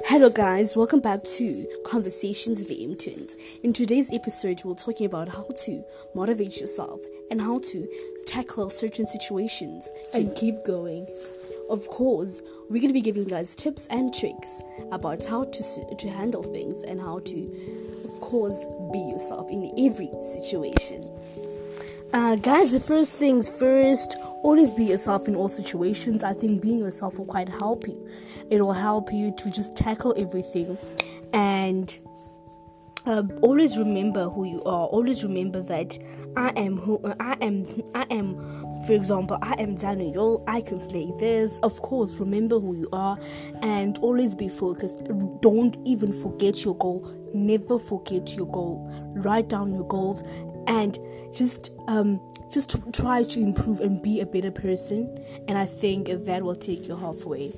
Hello, guys, welcome back to Conversations with the Interns. In today's episode, we're talking about how to motivate yourself and how to tackle certain situations and keep going. Of course, we're going to be giving you guys tips and tricks about how to, to handle things and how to, of course, be yourself in every situation. Uh, guys, the first things first, always be yourself in all situations. I think being yourself will quite help you. It will help you to just tackle everything and uh, always remember who you are. Always remember that I am who I am. I am, for example, I am Daniel. I can slay this. Of course, remember who you are and always be focused. Don't even forget your goal. Never forget your goal. Write down your goals and just um, just try to improve and be a better person. And I think that will take you halfway.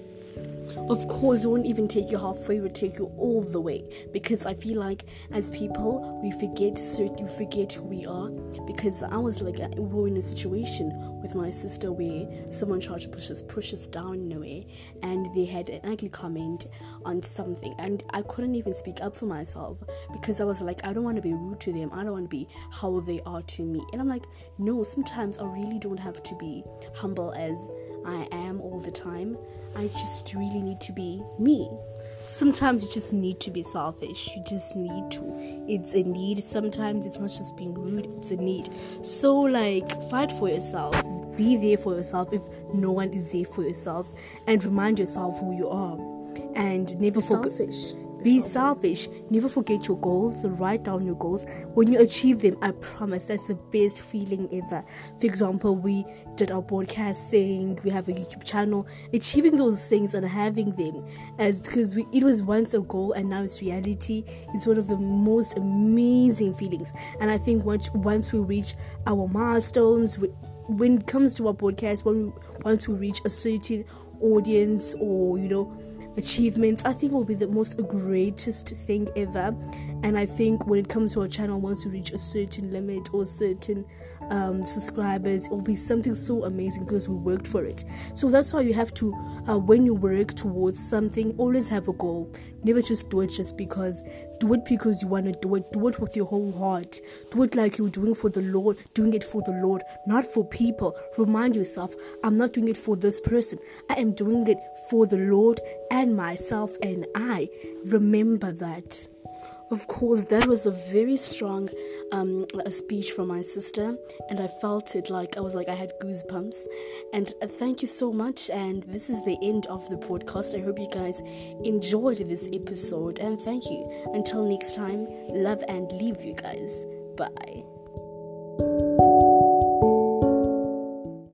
Of course, it won't even take you halfway, it will take you all the way. Because I feel like as people, we forget we forget who we are. Because I was like, uh, we were in a situation with my sister where someone tried to push us, push us down in a way, and they had an ugly comment on something, and I couldn't even speak up for myself because I was like, I don't want to be rude to them, I don't want to be how they are to me, and I'm like, no, sometimes I really don't have to be humble as I am all the time. I just really need to be me. Sometimes you just need to be selfish. You just need to. It's a need. Sometimes it's not just being rude, it's a need. So, like, fight for yourself. Be there for yourself if no one is there for yourself. And remind yourself who you are. And never forget. Selfish be selfish. Never forget your goals. Write down your goals. When you achieve them, I promise that's the best feeling ever. For example, we did our broadcasting, we have a YouTube channel. Achieving those things and having them as because we, it was once a goal and now it's reality. It's one of the most amazing feelings. And I think once once we reach our milestones, we, when it comes to our podcast, when we, once we reach a certain audience or you know achievements, I think will be the most greatest thing ever. And I think when it comes to our channel, once we reach a certain limit or certain um, subscribers, it will be something so amazing because we worked for it. So that's why you have to, uh, when you work towards something, always have a goal. Never just do it just because. Do it because you want to do it. Do it with your whole heart. Do it like you're doing for the Lord, doing it for the Lord, not for people. Remind yourself, I'm not doing it for this person. I am doing it for the Lord and myself and I. Remember that. Of course, that was a very strong um, a speech from my sister, and I felt it like I was like I had goosebumps. And uh, thank you so much. And this is the end of the podcast. I hope you guys enjoyed this episode, and thank you. Until next time, love and leave you guys. Bye.